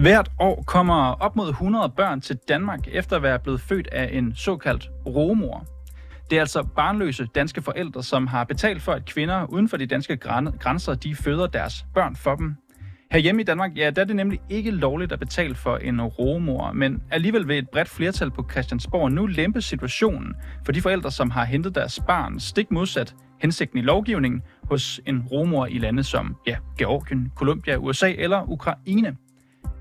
Hvert år kommer op mod 100 børn til Danmark efter at være blevet født af en såkaldt romor. Det er altså barnløse danske forældre, som har betalt for, at kvinder uden for de danske grænser, de føder deres børn for dem. Her hjemme i Danmark, ja, der er det nemlig ikke lovligt at betale for en romor, men alligevel vil et bredt flertal på Christiansborg nu lempe situationen for de forældre, som har hentet deres barn stik modsat hensigten i lovgivningen hos en romor i lande som ja, Georgien, Colombia, USA eller Ukraine.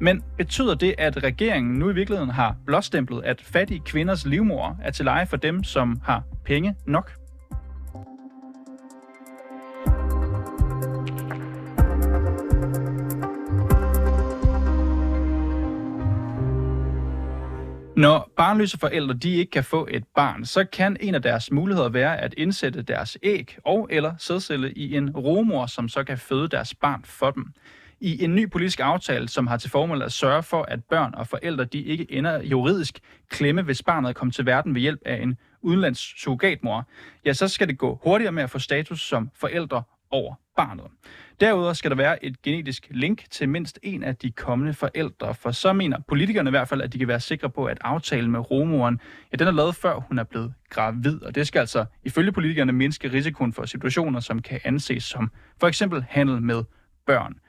Men betyder det, at regeringen nu i virkeligheden har blåstemplet, at fattige kvinders livmor er til leje for dem, som har penge nok? Når barnløse forældre de ikke kan få et barn, så kan en af deres muligheder være at indsætte deres æg og eller sædcelle i en romor, som så kan føde deres barn for dem i en ny politisk aftale, som har til formål at sørge for, at børn og forældre de ikke ender juridisk klemme, hvis barnet kommer til verden ved hjælp af en udenlands surrogatmor, ja, så skal det gå hurtigere med at få status som forældre over barnet. Derudover skal der være et genetisk link til mindst en af de kommende forældre, for så mener politikerne i hvert fald, at de kan være sikre på, at aftalen med romoren, ja, den er lavet før hun er blevet gravid, og det skal altså ifølge politikerne mindske risikoen for situationer, som kan anses som for eksempel handel med børn.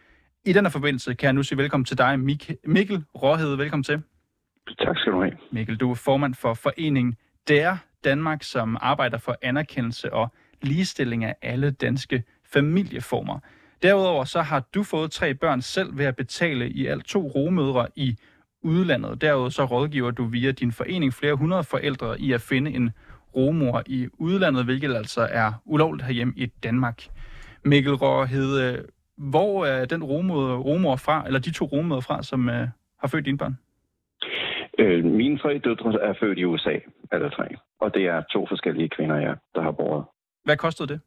I denne forbindelse kan jeg nu sige velkommen til dig, Mik- Mikkel Råhed. Velkommen til. Tak skal du have. Mikkel, du er formand for foreningen DR Danmark, som arbejder for anerkendelse og ligestilling af alle danske familieformer. Derudover så har du fået tre børn selv ved at betale i alt to romødre i udlandet. Derudover så rådgiver du via din forening flere hundrede forældre i at finde en romor i udlandet, hvilket altså er ulovligt herhjemme i Danmark. Mikkel Råhed, hvor er den romor, romor fra, eller de to romøder fra, som uh, har født dine børn? Øh, mine tre døtre er født i USA, alle tre. Og det er to forskellige kvinder, ja, der har båret. Hvad kostede det?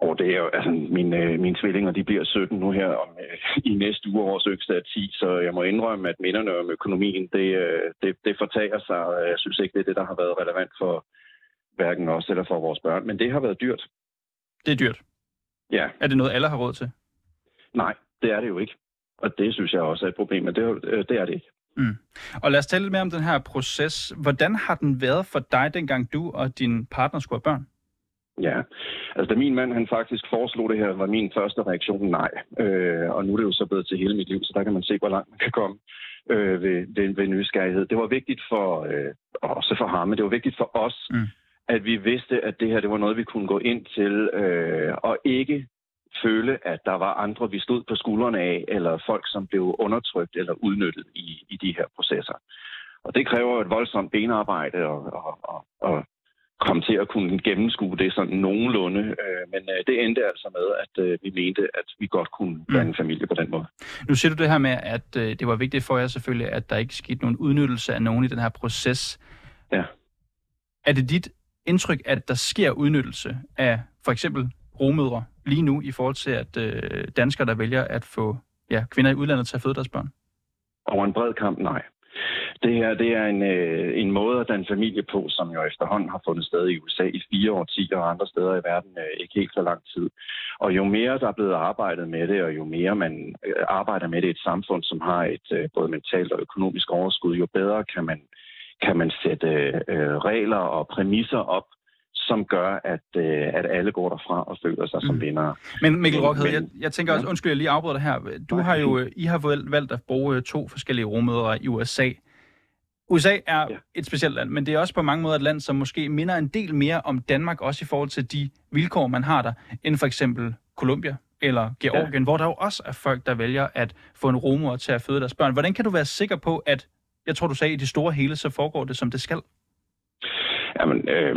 Og det er jo, altså, mine, øh, mine tvillinger, de bliver 17 nu her om, øh, i næste uge, vores yngste er 10, så jeg må indrømme, at minderne om økonomien, det, øh, det, det fortager sig. Jeg synes ikke, det er det, der har været relevant for hverken os eller for vores børn, men det har været dyrt. Det er dyrt? Ja. Er det noget, alle har råd til? Nej, det er det jo ikke. Og det synes jeg også er et problem, men det, øh, det er det ikke. Mm. Og lad os tale lidt mere om den her proces. Hvordan har den været for dig, dengang du og din partner skulle have børn? Ja, altså da min mand han faktisk foreslog det her, var min første reaktion nej. Øh, og nu er det jo så blevet til hele mit liv, så der kan man se, hvor langt man kan komme øh, ved, ved, ved nysgerrighed. Det var vigtigt for, øh, også for ham, men det var vigtigt for os, mm at vi vidste, at det her det var noget, vi kunne gå ind til, øh, og ikke føle, at der var andre, vi stod på skuldrene af, eller folk, som blev undertrykt eller udnyttet i, i de her processer. Og det kræver et voldsomt benarbejde og, og, og, og komme til at kunne gennemskue det sådan nogenlunde. Øh, men øh, det endte altså med, at øh, vi mente, at vi godt kunne være en mm. familie på den måde. Nu siger du det her med, at øh, det var vigtigt for jer selvfølgelig, at der ikke skete nogen udnyttelse af nogen i den her proces. Ja. Er det dit indtryk, at der sker udnyttelse af for eksempel romødre lige nu i forhold til, at øh, danskere, der vælger at få ja, kvinder i udlandet til at føde deres børn? Over en bred kamp, nej. Det her det er en, øh, en måde at danne familie på, som jo efterhånden har fundet sted i USA i fire årtier og andre steder i verden øh, ikke helt så lang tid. Og jo mere der er blevet arbejdet med det, og jo mere man øh, arbejder med det i et samfund, som har et øh, både mentalt og økonomisk overskud, jo bedre kan man kan man sætte øh, regler og præmisser op, som gør, at, øh, at alle går derfra og føler sig mm. som vinder. Men Mikkel Rockhed, jeg, jeg tænker også, undskyld, jeg lige afbryder det her. Du har jo, I har valgt at bruge to forskellige rummødre i USA. USA er ja. et specielt land, men det er også på mange måder et land, som måske minder en del mere om Danmark, også i forhold til de vilkår, man har der, end for eksempel Colombia eller Georgien, ja. hvor der jo også er folk, der vælger at få en rumor til at føde deres børn. Hvordan kan du være sikker på, at jeg tror, du sagde, at i det store hele, så foregår det, som det skal. Jamen, øh,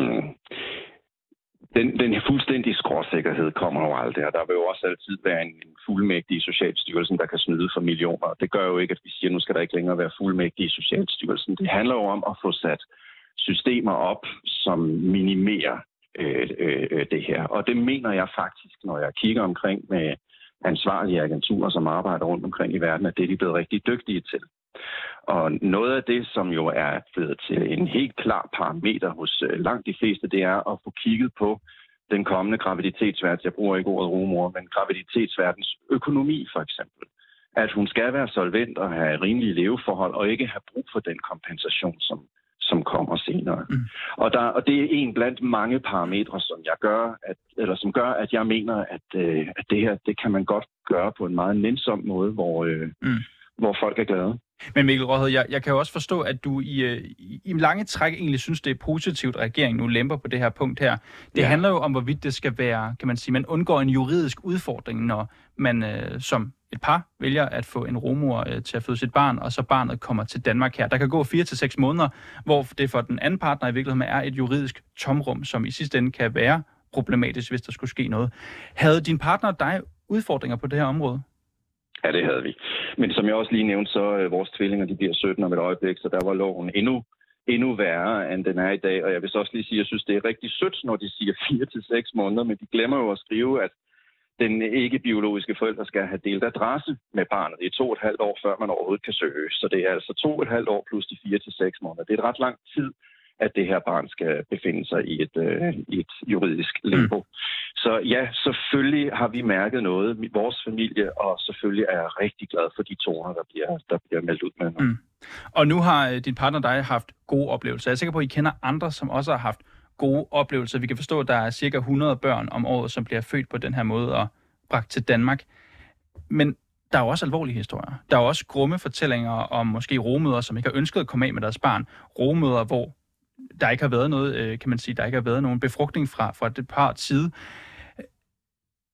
den, den fuldstændige skråsikkerhed kommer jo aldrig, og der vil jo også altid være en, en fuldmægtig i Socialstyrelsen, der kan snyde for millioner. Det gør jo ikke, at vi siger, at nu skal der ikke længere være fuldmægtig i Socialstyrelsen. Det handler jo om at få sat systemer op, som minimerer øh, øh, det her. Og det mener jeg faktisk, når jeg kigger omkring med ansvarlige agenturer, som arbejder rundt omkring i verden, at det er de blevet rigtig dygtige til. Og noget af det, som jo er blevet til en helt klar parameter hos øh, langt de fleste, det er at få kigget på den kommende graviditetsvært. Jeg bruger ikke ordet rumor, men graviditetsverdens økonomi for eksempel. at hun skal være solvent og have rimelige leveforhold, og ikke have brug for den kompensation, som, som kommer senere. Mm. Og, der, og det er en blandt mange parametre, som jeg gør, at, eller som gør, at jeg mener, at, øh, at det her, det kan man godt gøre på en meget nænsom måde, hvor, øh, mm. Hvor folk er glade. Men Mikkel Råhed, jeg, jeg kan jo også forstå, at du i, øh, i, i lange træk egentlig synes, det er positivt, at regeringen nu lemper på det her punkt her. Det ja. handler jo om, hvorvidt det skal være, kan man sige, man undgår en juridisk udfordring, når man øh, som et par vælger at få en romor øh, til at føde sit barn, og så barnet kommer til Danmark her. Der kan gå 4 til seks måneder, hvor det for den anden partner i virkeligheden er et juridisk tomrum, som i sidste ende kan være problematisk, hvis der skulle ske noget. Havde din partner dig udfordringer på det her område? Ja, det havde vi. Men som jeg også lige nævnte, så øh, vores tvillinger de bliver 17 om et øjeblik, så der var loven endnu endnu værre, end den er i dag. Og jeg vil så også lige sige, at jeg synes, det er rigtig sødt, når de siger 4 til seks måneder, men de glemmer jo at skrive, at den ikke-biologiske forælder skal have delt adresse med barnet i to og et halvt år, før man overhovedet kan søge. Så det er altså to og et halvt år plus de fire til seks måneder. Det er et ret lang tid, at det her barn skal befinde sig i et, øh, i et juridisk limbo. Mm. Så ja, selvfølgelig har vi mærket noget vores familie, og selvfølgelig er jeg rigtig glad for de toner, der bliver, der bliver meldt ud med. Mm. Og nu har øh, din partner og dig haft gode oplevelser. Jeg er sikker på, at I kender andre, som også har haft gode oplevelser. Vi kan forstå, at der er cirka 100 børn om året, som bliver født på den her måde og bragt til Danmark. Men der er jo også alvorlige historier. Der er også grumme fortællinger om måske romøder, som ikke har ønsket at komme af med deres barn. Romøder, hvor der ikke har været noget, øh, kan man sige, der ikke har været nogen befrugtning fra, fra det par side.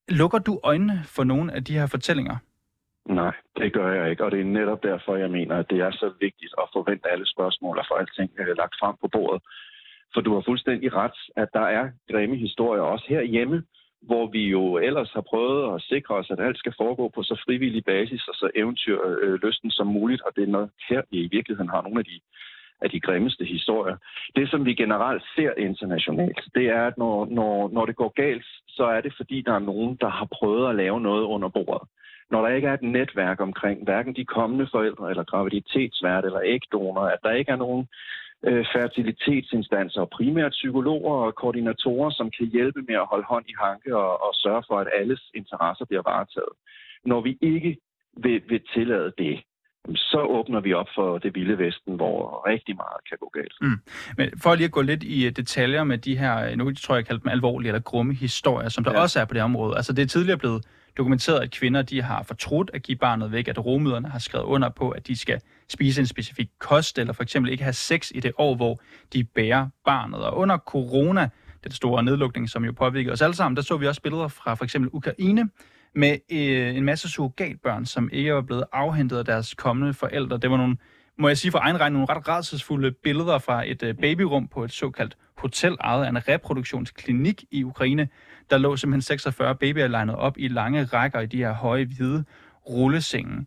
Lukker du øjnene for nogle af de her fortællinger? Nej, det gør jeg ikke, og det er netop derfor, jeg mener, at det er så vigtigt at forvente alle spørgsmål og få alting øh, lagt frem på bordet. For du har fuldstændig ret, at der er grimme historier også herhjemme, hvor vi jo ellers har prøvet at sikre os, at alt skal foregå på så frivillig basis og så eventyrlysten øh, øh, som muligt, og det er noget her, vi i virkeligheden har nogle af de af de grimmeste historier. Det, som vi generelt ser internationalt, det er, at når, når, når det går galt, så er det, fordi der er nogen, der har prøvet at lave noget under bordet. Når der ikke er et netværk omkring hverken de kommende forældre, eller graviditetsvært, eller ægdonor, at der ikke er nogen øh, fertilitetsinstanser, og primært psykologer og koordinatorer, som kan hjælpe med at holde hånd i hanke og, og sørge for, at alles interesser bliver varetaget. Når vi ikke vil, vil tillade det, så åbner vi op for det vilde vesten, hvor rigtig meget kan gå galt. Mm. Men for lige at gå lidt i øh, detaljer med de her, øh, nu tror jeg, jeg kalder dem alvorlige eller grumme historier, som der ja. også er på det område. Altså det er tidligere blevet dokumenteret, at kvinder de har fortrudt at give barnet væk, at romøderne har skrevet under på, at de skal spise en specifik kost, eller for eksempel ikke have sex i det år, hvor de bærer barnet. Og under corona, den store nedlukning, som jo påvirker os alle sammen, der så vi også billeder fra for eksempel Ukraine, med øh, en masse surrogatbørn, som ikke var blevet afhentet af deres kommende forældre. Det var nogle, må jeg sige for egen regning, nogle ret rædselsfulde billeder fra et øh, babyrum på et såkaldt hotel, ejet af en reproduktionsklinik i Ukraine. Der lå simpelthen 46 babyer legnet op i lange rækker i de her høje, hvide rullesenge.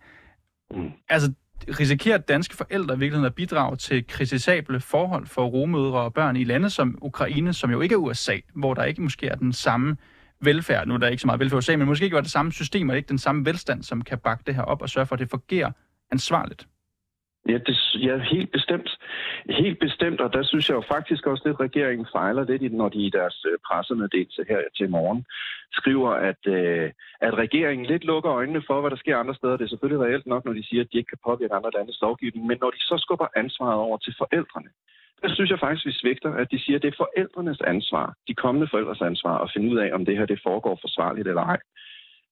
Mm. Altså, risikerer danske forældre i virkeligheden at bidrage til kritisable forhold for romødre og børn i lande som Ukraine, som jo ikke er USA, hvor der ikke måske er den samme velfærd, nu er der ikke så meget velfærd i USA, men måske ikke var det samme system og ikke den samme velstand, som kan bakke det her op og sørge for, at det fungerer ansvarligt. Ja, det, ja, helt bestemt. Helt bestemt, og der synes jeg jo faktisk også lidt, at regeringen fejler lidt, når de i deres øh, pressemeddelelse her til morgen skriver, at, øh, at regeringen lidt lukker øjnene for, hvad der sker andre steder. Det er selvfølgelig reelt nok, når de siger, at de ikke kan påvirke andre landes lovgivning, men når de så skubber ansvaret over til forældrene, der synes jeg faktisk, vi svigter, at de siger, at det er forældrenes ansvar, de kommende forældres ansvar, at finde ud af, om det her det foregår forsvarligt eller ej.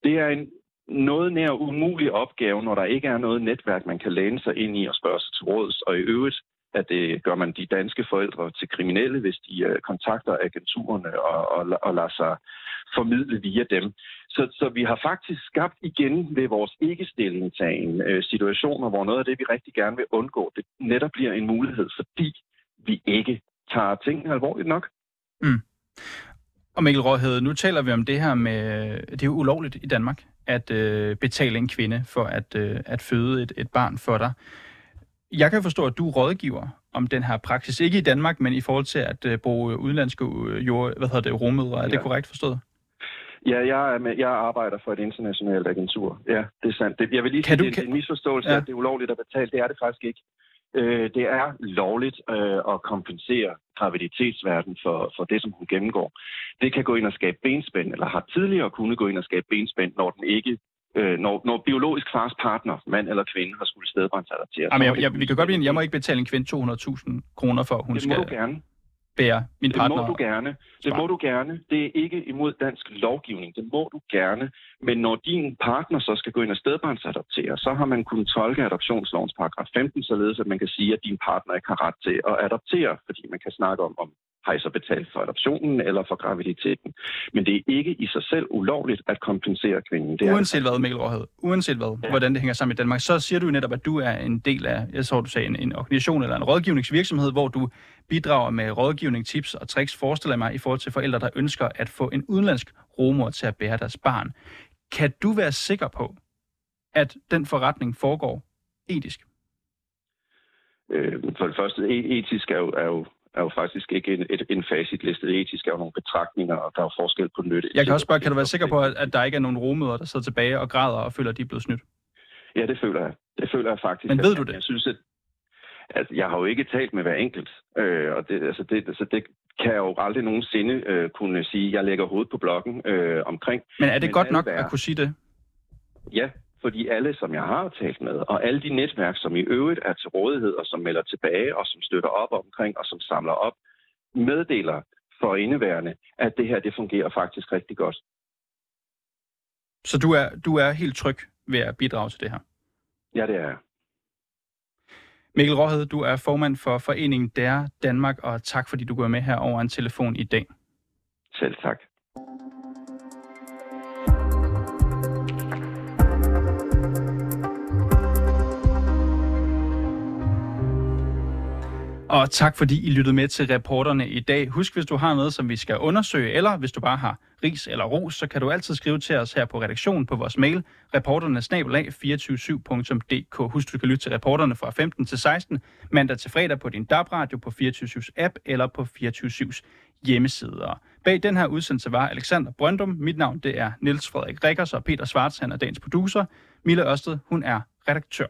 Det er en noget nær umulig opgave, når der ikke er noget netværk, man kan læne sig ind i og spørge sig til råds. Og i øvrigt, at det gør man de danske forældre til kriminelle, hvis de uh, kontakter agenturerne og, og, og lader sig formidle via dem. Så, så vi har faktisk skabt igen ved vores ikke-stillingtagen uh, situationer, hvor noget af det, vi rigtig gerne vil undgå, det netop bliver en mulighed, fordi vi ikke tager tingene alvorligt nok. Mm. Og Mikkel Råhed, nu taler vi om det her med, det er jo ulovligt i Danmark at øh, betale en kvinde for at, øh, at føde et, et barn for dig. Jeg kan forstå, at du rådgiver om den her praksis, ikke i Danmark, men i forhold til at øh, bruge udlandske øh, jord, hvad hedder det, rummødre. Er ja. det korrekt forstået? Ja, jeg, er med, jeg arbejder for et internationalt agentur. Ja, det er sandt. Det, jeg vil lige sige, kan du, det er en misforståelse, ja. at det er ulovligt at betale. Det er det faktisk ikke. Øh, det er lovligt øh, at kompensere graviditetsverden for, for det, som hun gennemgår. Det kan gå ind og skabe benspænd, eller har tidligere kunnet gå ind og skabe benspænd, når den ikke Øh, når, når biologisk fars partner, mand eller kvinde, har skulle stedbåndsadoptere. Jamen, jeg, jeg, vi kan godt blive, jeg må ikke betale en kvinde 200.000 kroner for, hun det skal må du gerne. Bære min Det partner. må du gerne. Det må du gerne. Det er ikke imod dansk lovgivning. Det må du gerne. Men når din partner så skal gå ind og stedbarnsadoptere, så har man kunnet tolke adoptionslovens paragraf 15, således at man kan sige, at din partner ikke har ret til at adoptere, fordi man kan snakke om, om har I så betalt for adoptionen eller for graviditeten. Men det er ikke i sig selv ulovligt at kompensere kvinden. Det er Uanset hvad, Mikkel Råhed, uanset hvad, ja. Hvordan det hænger sammen i Danmark, så siger du jo netop, at du er en del af, jeg tror du sagde, en, en organisation eller en rådgivningsvirksomhed, hvor du bidrager med rådgivning, tips og tricks, forestiller mig, i forhold til forældre, der ønsker at få en udenlandsk romor til at bære deres barn. Kan du være sikker på, at den forretning foregår etisk? Øh, for det første, e- etisk er jo, er jo, er jo faktisk ikke en, et, en facitliste. Etisk er jo nogle betragtninger, og der er jo forskel på nytte. Jeg kan også spørge, kan du være sikker på, at, der ikke er nogen rommøder, der sidder tilbage og græder og føler, at de er blevet snydt? Ja, det føler jeg. Det føler jeg faktisk. Men ved Jeg- du det? Jeg synes, at altså, jeg har jo ikke talt med hver enkelt, øh, og det, altså, det, altså, det kan jeg jo aldrig nogensinde øh, kunne sige, jeg lægger hovedet på blokken øh, omkring. Men er det Men godt nok er- at kunne sige det? Ja, fordi alle, som jeg har talt med, og alle de netværk, som i øvrigt er til rådighed, og som melder tilbage, og som støtter op omkring, og som samler op, meddeler for indeværende, at det her, det fungerer faktisk rigtig godt. Så du er, du er helt tryg ved at bidrage til det her? Ja, det er jeg. Mikkel Råhed, du er formand for foreningen Der Danmark, og tak fordi du går med her over en telefon i dag. Selv tak. Og tak fordi I lyttede med til reporterne i dag. Husk, hvis du har noget, som vi skal undersøge, eller hvis du bare har ris eller ros, så kan du altid skrive til os her på redaktionen på vores mail, reporterne-247.dk. Husk, du kan lytte til reporterne fra 15 til 16, mandag til fredag på din DAB-radio på 24 app eller på 24 hjemmesider. Bag den her udsendelse var Alexander Brøndum. Mit navn det er Niels Frederik Rikkers, og Peter Svarts, han er dagens producer. Mille Ørsted, hun er redaktør.